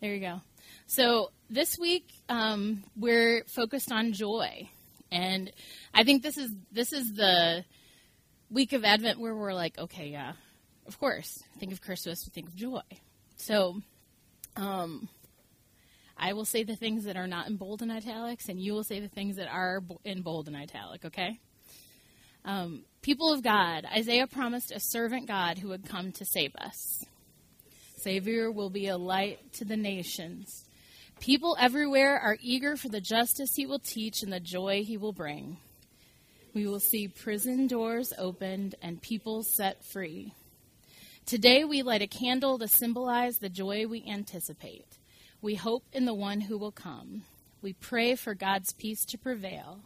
There you go. So this week um, we're focused on joy, and I think this is this is the week of Advent where we're like, okay, yeah, of course, think of Christmas, think of joy. So, um, I will say the things that are not in bold and italics, and you will say the things that are in bold and italic. Okay. Um, people of God, Isaiah promised a servant God who would come to save us. Savior will be a light to the nations. People everywhere are eager for the justice he will teach and the joy he will bring. We will see prison doors opened and people set free. Today we light a candle to symbolize the joy we anticipate. We hope in the one who will come. We pray for God's peace to prevail.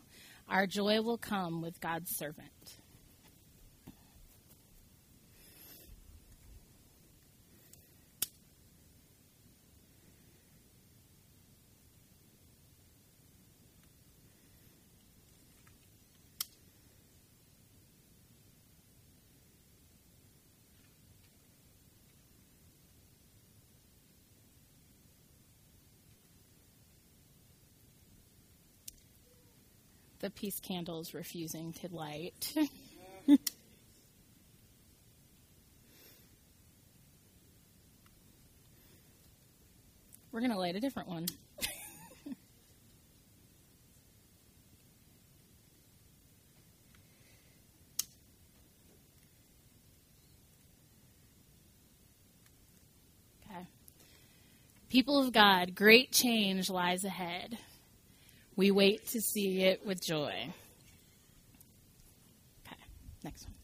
Our joy will come with God's servant. The peace candle is refusing to light. We're going to light a different one. People of God, great change lies ahead. We wait to see it with joy. Okay, next one.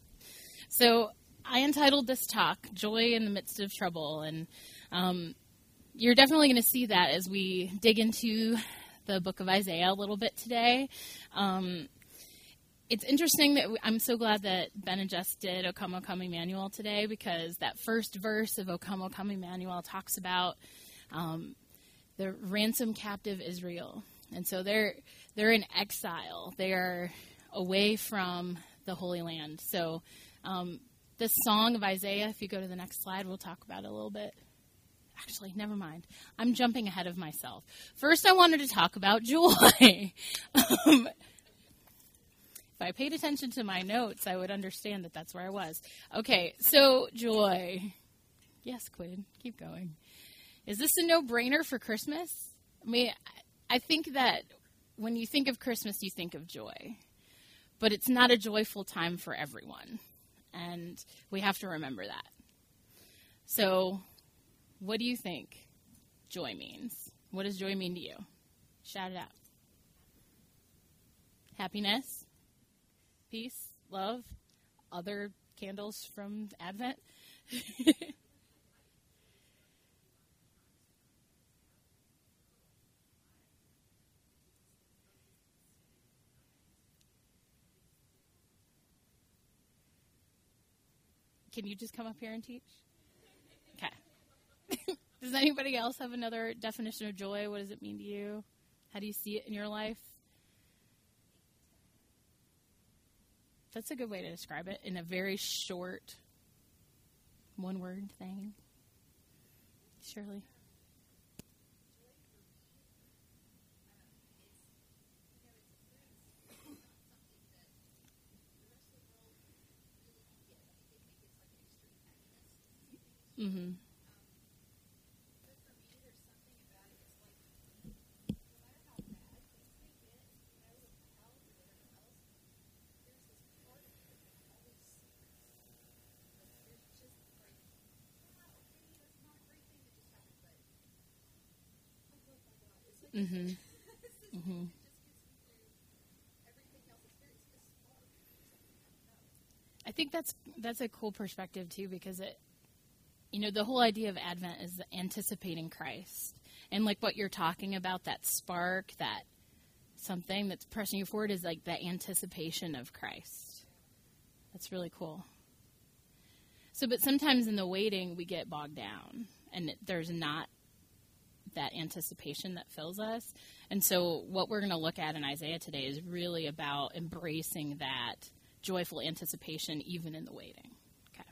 So I entitled this talk "Joy in the Midst of Trouble," and um, you're definitely going to see that as we dig into the book of Isaiah a little bit today. Um, it's interesting that we, I'm so glad that Ben and Jess did O Come, O Come Emmanuel today because that first verse of O Come, O Come Emmanuel talks about um, the ransom captive Israel and so they're they're in exile. They are away from the Holy Land. So um, this song of Isaiah, if you go to the next slide, we'll talk about it a little bit. Actually, never mind. I'm jumping ahead of myself. First, I wanted to talk about joy. um, if I paid attention to my notes, I would understand that that's where I was. Okay, so joy. Yes, Quinn, keep going. Is this a no brainer for Christmas? I mean, I think that when you think of Christmas, you think of joy. But it's not a joyful time for everyone. And we have to remember that. So, what do you think joy means? What does joy mean to you? Shout it out. Happiness, peace, love, other candles from Advent. Can you just come up here and teach? Okay. does anybody else have another definition of joy? What does it mean to you? How do you see it in your life? That's a good way to describe it in a very short, one word thing. Shirley. Mm-hmm. Mm-hmm. mm-hmm. I think that's that's a cool perspective too because it you know, the whole idea of Advent is anticipating Christ. And like what you're talking about, that spark, that something that's pressing you forward is like that anticipation of Christ. That's really cool. So, but sometimes in the waiting, we get bogged down and there's not that anticipation that fills us. And so, what we're going to look at in Isaiah today is really about embracing that joyful anticipation even in the waiting. Okay.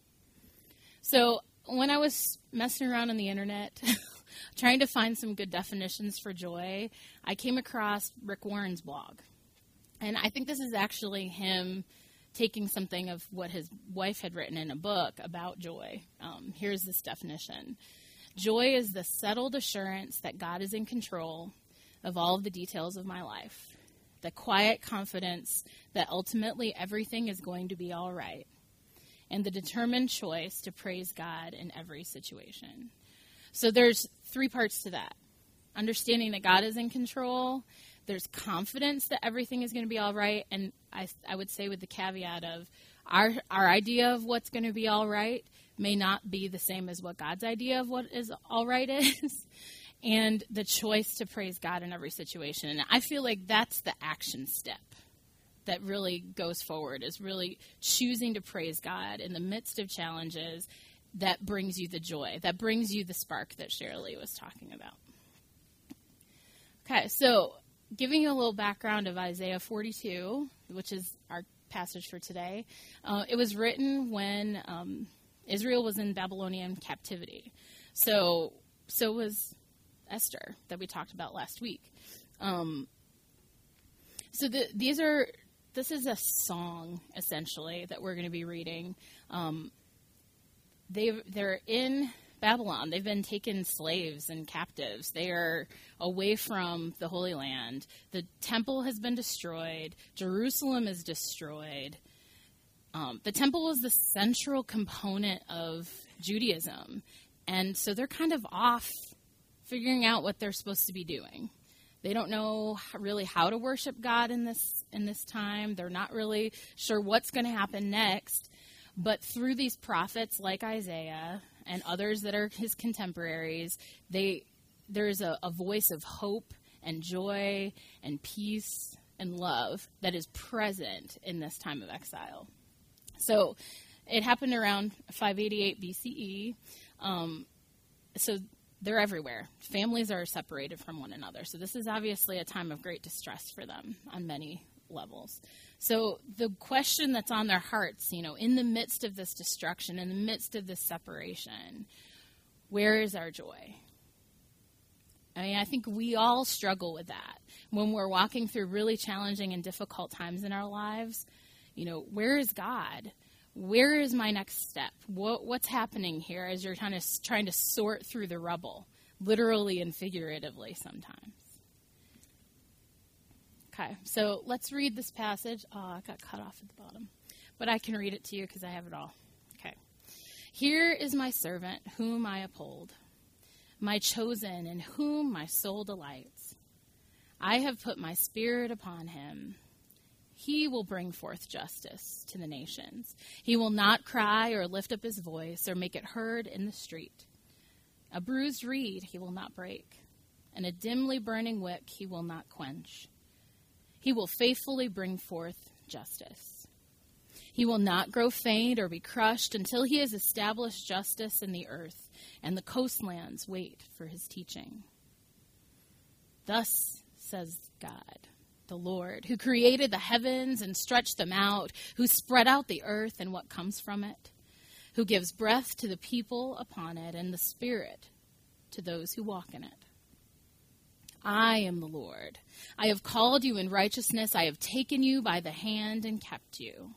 So, when I was messing around on the internet, trying to find some good definitions for joy, I came across Rick Warren's blog. And I think this is actually him taking something of what his wife had written in a book about joy. Um, here's this definition Joy is the settled assurance that God is in control of all of the details of my life, the quiet confidence that ultimately everything is going to be all right, and the determined choice to praise God in every situation. So there's three parts to that understanding that God is in control, there's confidence that everything is going to be all right, and I, I would say with the caveat of our, our idea of what's going to be all right may not be the same as what God's idea of what is all right is. and the choice to praise God in every situation. And I feel like that's the action step that really goes forward is really choosing to praise God in the midst of challenges that brings you the joy, that brings you the spark that Shirley was talking about. Okay, so giving you a little background of Isaiah 42, which is our passage for today, uh, it was written when um, Israel was in Babylonian captivity. So, so was Esther that we talked about last week. Um, so the, these are this is a song essentially that we're going to be reading. Um, they they're in Babylon. They've been taken slaves and captives. They are away from the Holy Land. The temple has been destroyed. Jerusalem is destroyed. Um, the temple was the central component of Judaism. And so they're kind of off figuring out what they're supposed to be doing. They don't know really how to worship God in this in this time. They're not really sure what's going to happen next. But through these prophets like Isaiah and others that are his contemporaries, they there's a, a voice of hope and joy and peace and love that is present in this time of exile. So it happened around 588 BCE. Um, so they're everywhere. Families are separated from one another. So this is obviously a time of great distress for them on many levels. So the question that's on their hearts, you know, in the midst of this destruction, in the midst of this separation, where is our joy? I mean, I think we all struggle with that when we're walking through really challenging and difficult times in our lives. You know, where is God? Where is my next step? What, what's happening here as you're kind of trying to sort through the rubble, literally and figuratively sometimes? Okay, so let's read this passage. Oh, I got cut off at the bottom, but I can read it to you because I have it all. Okay. Here is my servant, whom I uphold, my chosen, in whom my soul delights. I have put my spirit upon him. He will bring forth justice to the nations. He will not cry or lift up his voice or make it heard in the street. A bruised reed he will not break, and a dimly burning wick he will not quench. He will faithfully bring forth justice. He will not grow faint or be crushed until he has established justice in the earth, and the coastlands wait for his teaching. Thus says God, the Lord, who created the heavens and stretched them out, who spread out the earth and what comes from it, who gives breath to the people upon it and the spirit to those who walk in it. I am the Lord. I have called you in righteousness. I have taken you by the hand and kept you.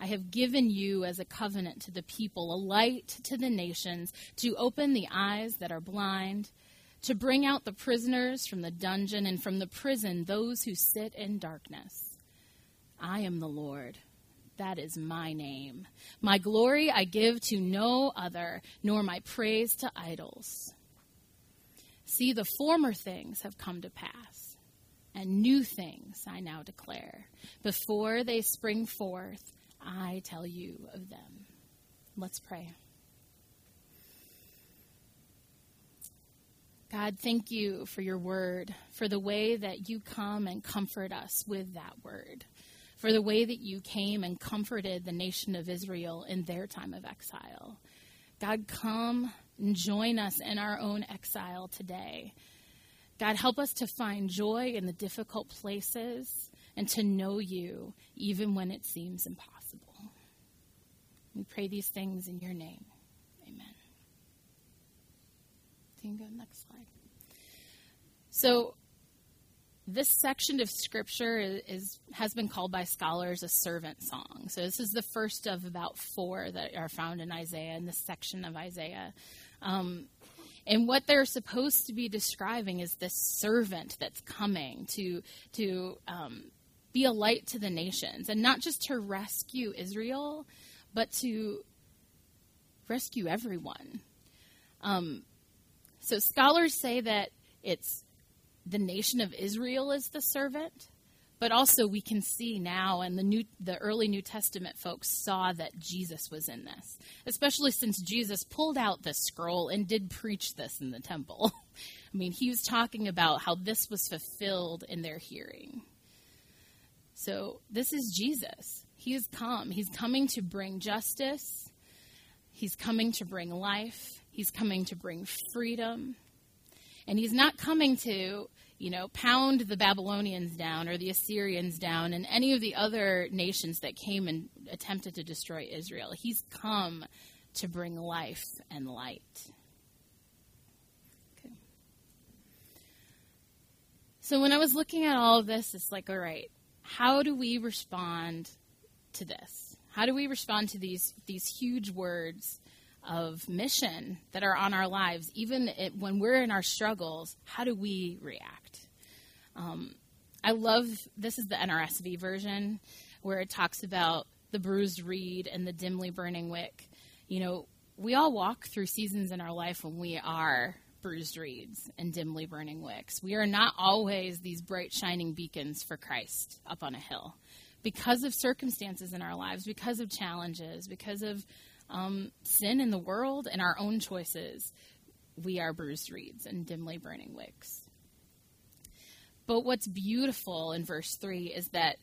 I have given you as a covenant to the people, a light to the nations, to open the eyes that are blind, to bring out the prisoners from the dungeon, and from the prison those who sit in darkness. I am the Lord. That is my name. My glory I give to no other, nor my praise to idols. See, the former things have come to pass, and new things I now declare. Before they spring forth, I tell you of them. Let's pray. God, thank you for your word, for the way that you come and comfort us with that word, for the way that you came and comforted the nation of Israel in their time of exile. God, come and join us in our own exile today. God, help us to find joy in the difficult places and to know you even when it seems impossible. We pray these things in your name. Amen. go next slide. So, this section of scripture is, is, has been called by scholars a servant song. So this is the first of about four that are found in Isaiah in this section of Isaiah. Um, and what they're supposed to be describing is this servant that's coming to to um, be a light to the nations, and not just to rescue Israel, but to rescue everyone. Um, so scholars say that it's the nation of Israel is the servant, but also we can see now, and the new, the early New Testament folks saw that Jesus was in this, especially since Jesus pulled out the scroll and did preach this in the temple. I mean, he was talking about how this was fulfilled in their hearing. So this is Jesus. He has come. He's coming to bring justice. He's coming to bring life. He's coming to bring freedom. And he's not coming to, you know, pound the Babylonians down or the Assyrians down and any of the other nations that came and attempted to destroy Israel. He's come to bring life and light. Okay. So when I was looking at all of this, it's like, all right, how do we respond to this? How do we respond to these these huge words of mission that are on our lives, even it, when we're in our struggles, how do we react? Um, I love this is the NRSV version where it talks about the bruised reed and the dimly burning wick. You know, we all walk through seasons in our life when we are bruised reeds and dimly burning wicks. We are not always these bright shining beacons for Christ up on a hill because of circumstances in our lives, because of challenges, because of um, sin in the world and our own choices, we are bruised reeds and dimly burning wicks. But what's beautiful in verse 3 is that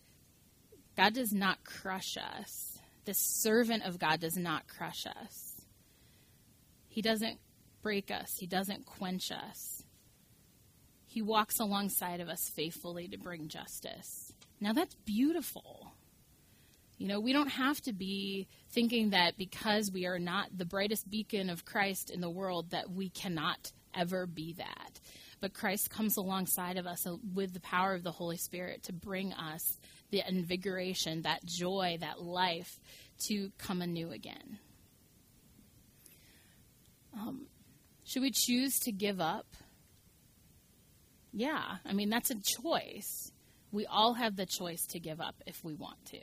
God does not crush us. The servant of God does not crush us. He doesn't break us, He doesn't quench us. He walks alongside of us faithfully to bring justice. Now that's beautiful. You know, we don't have to be thinking that because we are not the brightest beacon of Christ in the world that we cannot ever be that. But Christ comes alongside of us with the power of the Holy Spirit to bring us the invigoration, that joy, that life to come anew again. Um, should we choose to give up? Yeah, I mean, that's a choice. We all have the choice to give up if we want to.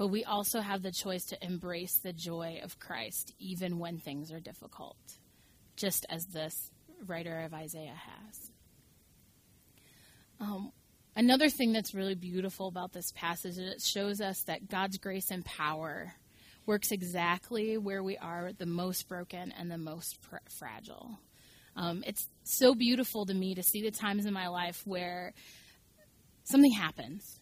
But we also have the choice to embrace the joy of Christ even when things are difficult, just as this writer of Isaiah has. Um, another thing that's really beautiful about this passage is it shows us that God's grace and power works exactly where we are the most broken and the most pr- fragile. Um, it's so beautiful to me to see the times in my life where something happens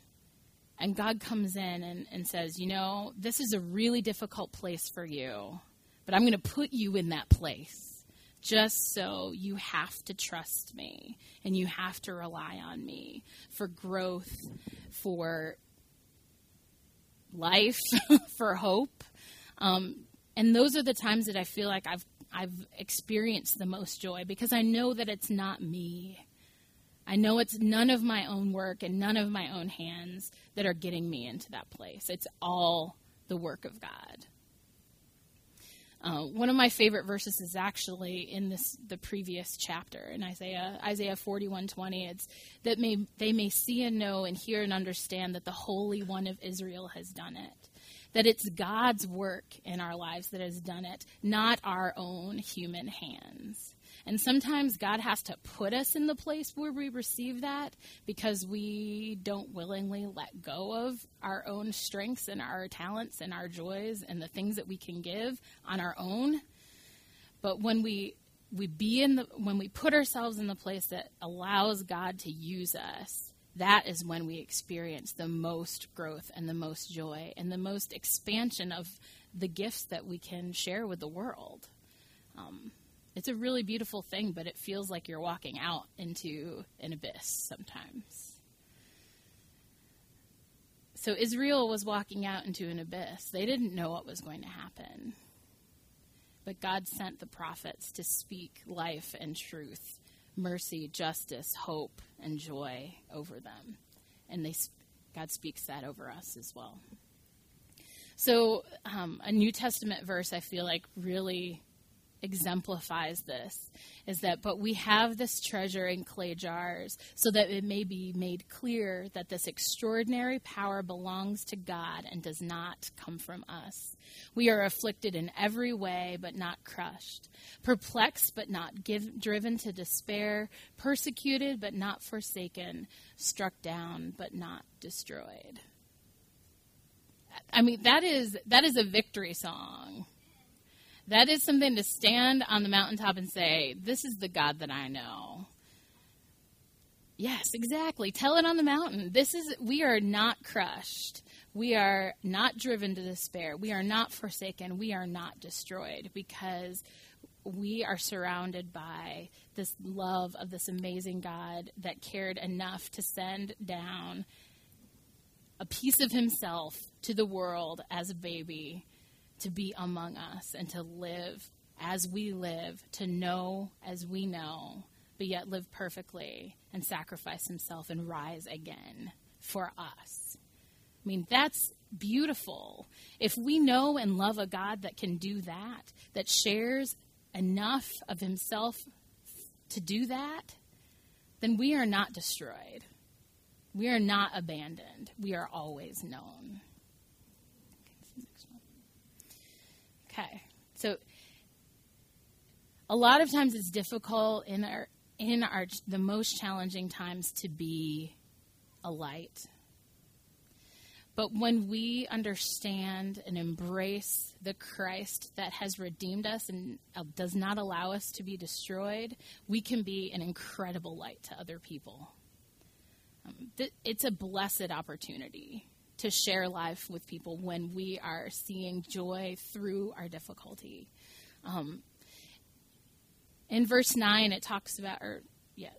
and God comes in and, and says, You know, this is a really difficult place for you, but I'm going to put you in that place just so you have to trust me and you have to rely on me for growth, for life, for hope. Um, and those are the times that I feel like I've I've experienced the most joy because I know that it's not me. I know it's none of my own work and none of my own hands that are getting me into that place. It's all the work of God. Uh, one of my favorite verses is actually in this the previous chapter in Isaiah Isaiah forty one twenty. It's that may they may see and know and hear and understand that the Holy One of Israel has done it. That it's God's work in our lives that has done it, not our own human hands. And sometimes God has to put us in the place where we receive that because we don't willingly let go of our own strengths and our talents and our joys and the things that we can give on our own. But when we we be in the when we put ourselves in the place that allows God to use us, that is when we experience the most growth and the most joy and the most expansion of the gifts that we can share with the world. Um, it's a really beautiful thing, but it feels like you're walking out into an abyss sometimes. So Israel was walking out into an abyss. They didn't know what was going to happen. but God sent the prophets to speak life and truth, mercy, justice, hope, and joy over them. And they, God speaks that over us as well. So, um, a New Testament verse I feel like really exemplifies this is that, but we have this treasure in clay jars so that it may be made clear that this extraordinary power belongs to God and does not come from us. We are afflicted in every way, but not crushed, perplexed, but not give, driven to despair, persecuted, but not forsaken, struck down, but not destroyed. I mean, that is that is a victory song that is something to stand on the mountaintop and say, This is the God that I know. Yes, exactly. Tell it on the mountain. This is we are not crushed. We are not driven to despair. We are not forsaken. We are not destroyed because we are surrounded by this love of this amazing God that cared enough to send down a piece of himself to the world as a baby to be among us and to live as we live, to know as we know, but yet live perfectly and sacrifice himself and rise again for us. I mean, that's beautiful. If we know and love a God that can do that, that shares enough of himself to do that, then we are not destroyed. We are not abandoned. We are always known. Okay. So a lot of times it's difficult in our in our the most challenging times to be a light. But when we understand and embrace the Christ that has redeemed us and uh, does not allow us to be destroyed, we can be an incredible light to other people. Um, th- it's a blessed opportunity to share life with people when we are seeing joy through our difficulty. Um, in verse 9, it talks about, or, yeah.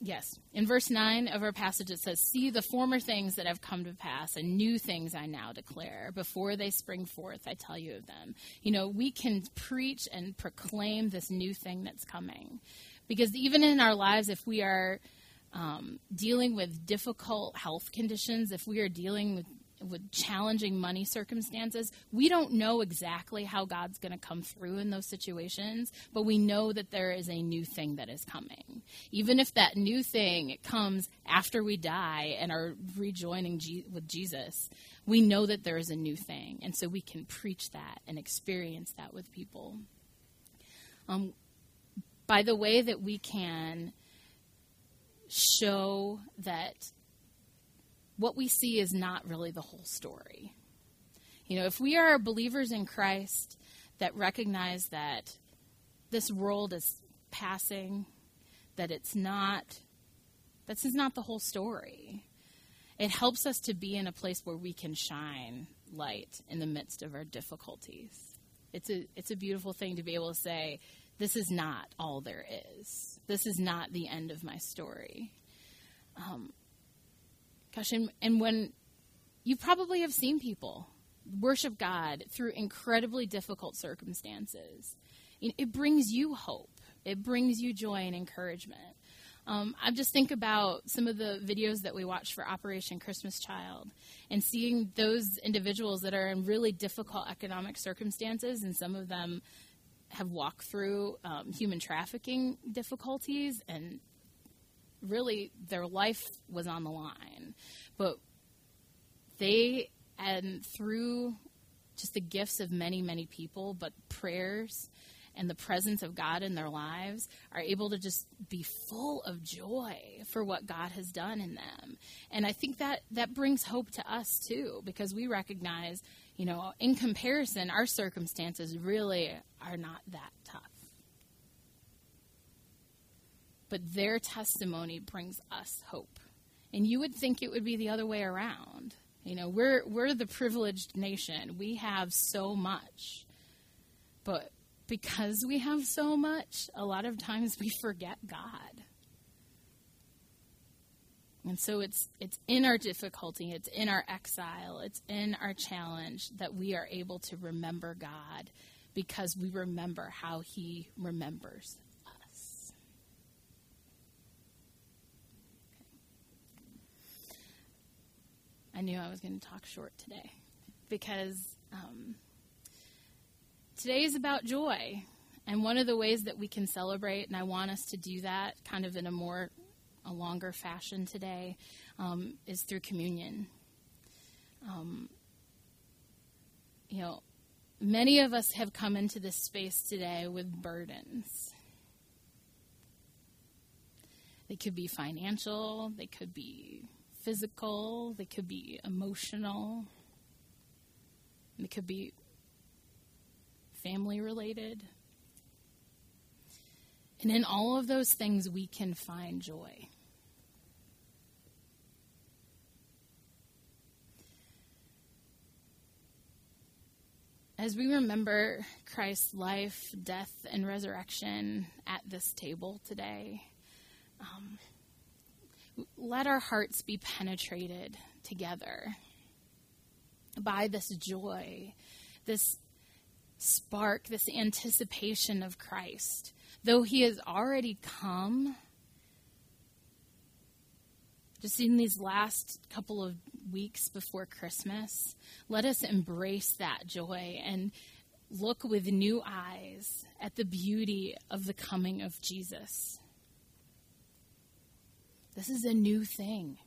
Yes. In verse 9 of our passage, it says, See the former things that have come to pass, and new things I now declare. Before they spring forth, I tell you of them. You know, we can preach and proclaim this new thing that's coming. Because even in our lives, if we are um, dealing with difficult health conditions, if we are dealing with with challenging money circumstances, we don't know exactly how God's going to come through in those situations, but we know that there is a new thing that is coming. Even if that new thing comes after we die and are rejoining with Jesus, we know that there is a new thing, and so we can preach that and experience that with people. Um, by the way that we can show that what we see is not really the whole story. You know, if we are believers in Christ that recognize that this world is passing, that it's not, this is not the whole story. It helps us to be in a place where we can shine light in the midst of our difficulties. It's a, it's a beautiful thing to be able to say, this is not all there is. This is not the end of my story. Um, gosh, and, and when you probably have seen people worship God through incredibly difficult circumstances, it brings you hope. It brings you joy and encouragement. Um, I just think about some of the videos that we watch for Operation Christmas Child and seeing those individuals that are in really difficult economic circumstances, and some of them have walked through um, human trafficking difficulties, and really their life was on the line. But they, and through just the gifts of many, many people, but prayers and the presence of God in their lives are able to just be full of joy for what God has done in them. And I think that that brings hope to us too because we recognize you know, in comparison, our circumstances really are not that tough. But their testimony brings us hope. And you would think it would be the other way around. You know, we're we're the privileged nation. We have so much. But because we have so much, a lot of times we forget God. And so it's it's in our difficulty, it's in our exile, it's in our challenge that we are able to remember God because we remember how he remembers us. I knew I was going to talk short today because um, today is about joy. And one of the ways that we can celebrate, and I want us to do that kind of in a more, a longer fashion today, um, is through communion. Um, you know, many of us have come into this space today with burdens. They could be financial, they could be physical, they could be emotional, they could be family related. And in all of those things, we can find joy. As we remember Christ's life, death, and resurrection at this table today, um, let our hearts be penetrated together by this joy, this spark, this anticipation of Christ. Though he has already come, just in these last couple of weeks before Christmas, let us embrace that joy and look with new eyes at the beauty of the coming of Jesus. This is a new thing.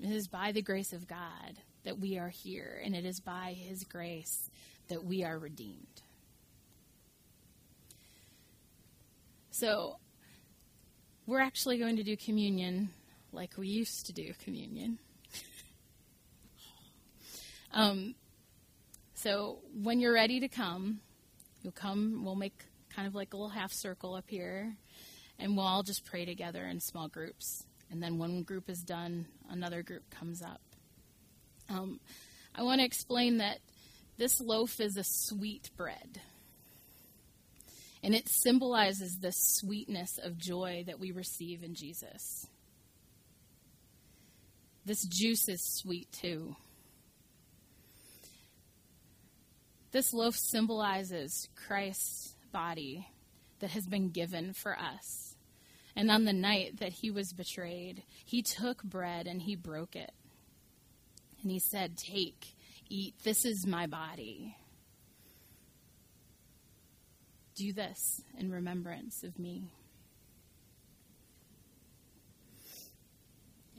It is by the grace of God that we are here, and it is by His grace that we are redeemed. So, we're actually going to do communion like we used to do communion. um, so, when you're ready to come, you'll come, we'll make kind of like a little half circle up here and we'll all just pray together in small groups. And then one group is done, another group comes up. Um, I want to explain that this loaf is a sweet bread. And it symbolizes the sweetness of joy that we receive in Jesus. This juice is sweet too. This loaf symbolizes Christ's body that has been given for us. And on the night that he was betrayed, he took bread and he broke it. And he said, Take, eat, this is my body. Do this in remembrance of me.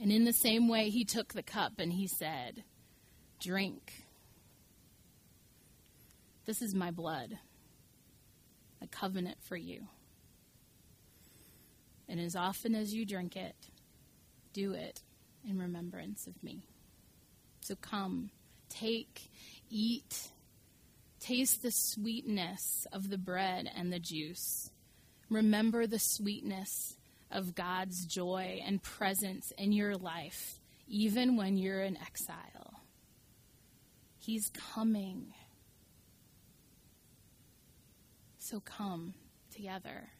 And in the same way, he took the cup and he said, Drink. This is my blood, a covenant for you. And as often as you drink it, do it in remembrance of me. So come, take, eat, taste the sweetness of the bread and the juice. Remember the sweetness of God's joy and presence in your life, even when you're in exile. He's coming. So come together.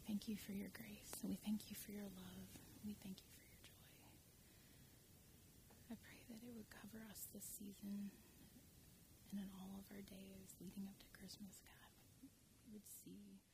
We thank you for your grace and we thank you for your love. We thank you for your joy. I pray that it would cover us this season and in all of our days leading up to Christmas, God. We would see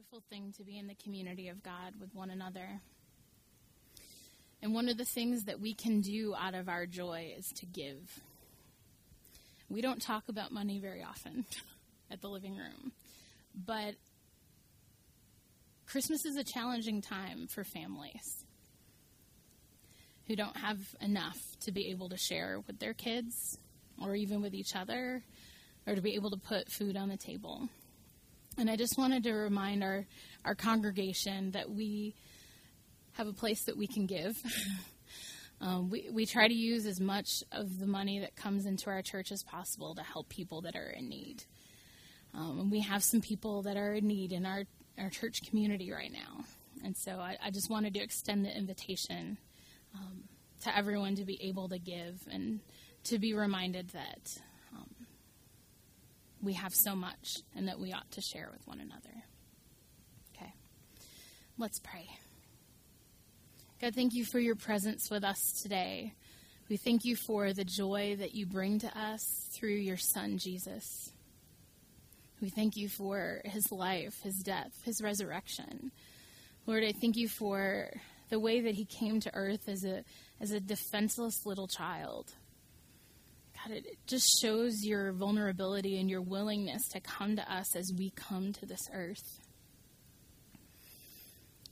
beautiful thing to be in the community of God with one another. And one of the things that we can do out of our joy is to give. We don't talk about money very often at the living room, but Christmas is a challenging time for families who don't have enough to be able to share with their kids or even with each other or to be able to put food on the table. And I just wanted to remind our, our congregation that we have a place that we can give. um, we, we try to use as much of the money that comes into our church as possible to help people that are in need. Um, and we have some people that are in need in our, our church community right now. And so I, I just wanted to extend the invitation um, to everyone to be able to give and to be reminded that we have so much and that we ought to share with one another. Okay, let's pray. God, thank you for your presence with us today. We thank you for the joy that you bring to us through your Son, Jesus. We thank you for his life, his death, his resurrection. Lord, I thank you for the way that he came to earth as a as a defenseless little child. God, it just shows your vulnerability and your willingness to come to us as we come to this earth.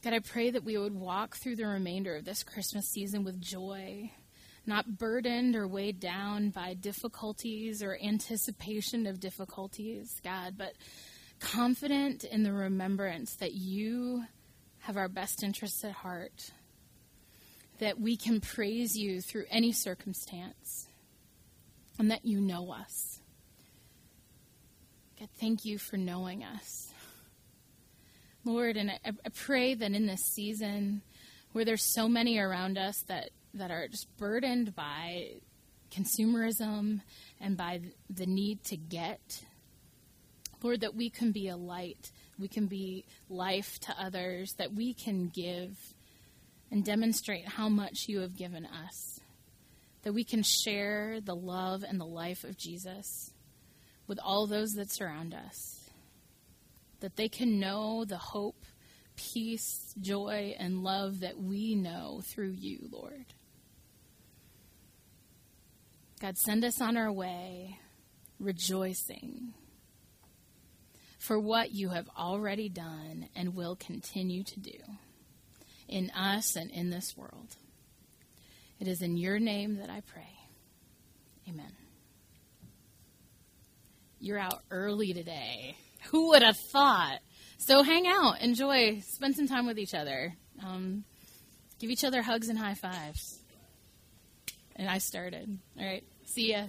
God, I pray that we would walk through the remainder of this Christmas season with joy, not burdened or weighed down by difficulties or anticipation of difficulties, God, but confident in the remembrance that you have our best interests at heart, that we can praise you through any circumstance, and that you know us. God, thank you for knowing us. Lord, and I, I pray that in this season where there's so many around us that, that are just burdened by consumerism and by the need to get, Lord, that we can be a light we can be life to others, that we can give and demonstrate how much you have given us, that we can share the love and the life of Jesus with all those that surround us, that they can know the hope, peace, joy, and love that we know through you, Lord. God, send us on our way rejoicing for what you have already done and will continue to do in us and in this world. It is in your name that I pray. Amen. You're out early today. Who would have thought? So hang out, enjoy, spend some time with each other, um, give each other hugs and high fives. And I started. All right, see ya.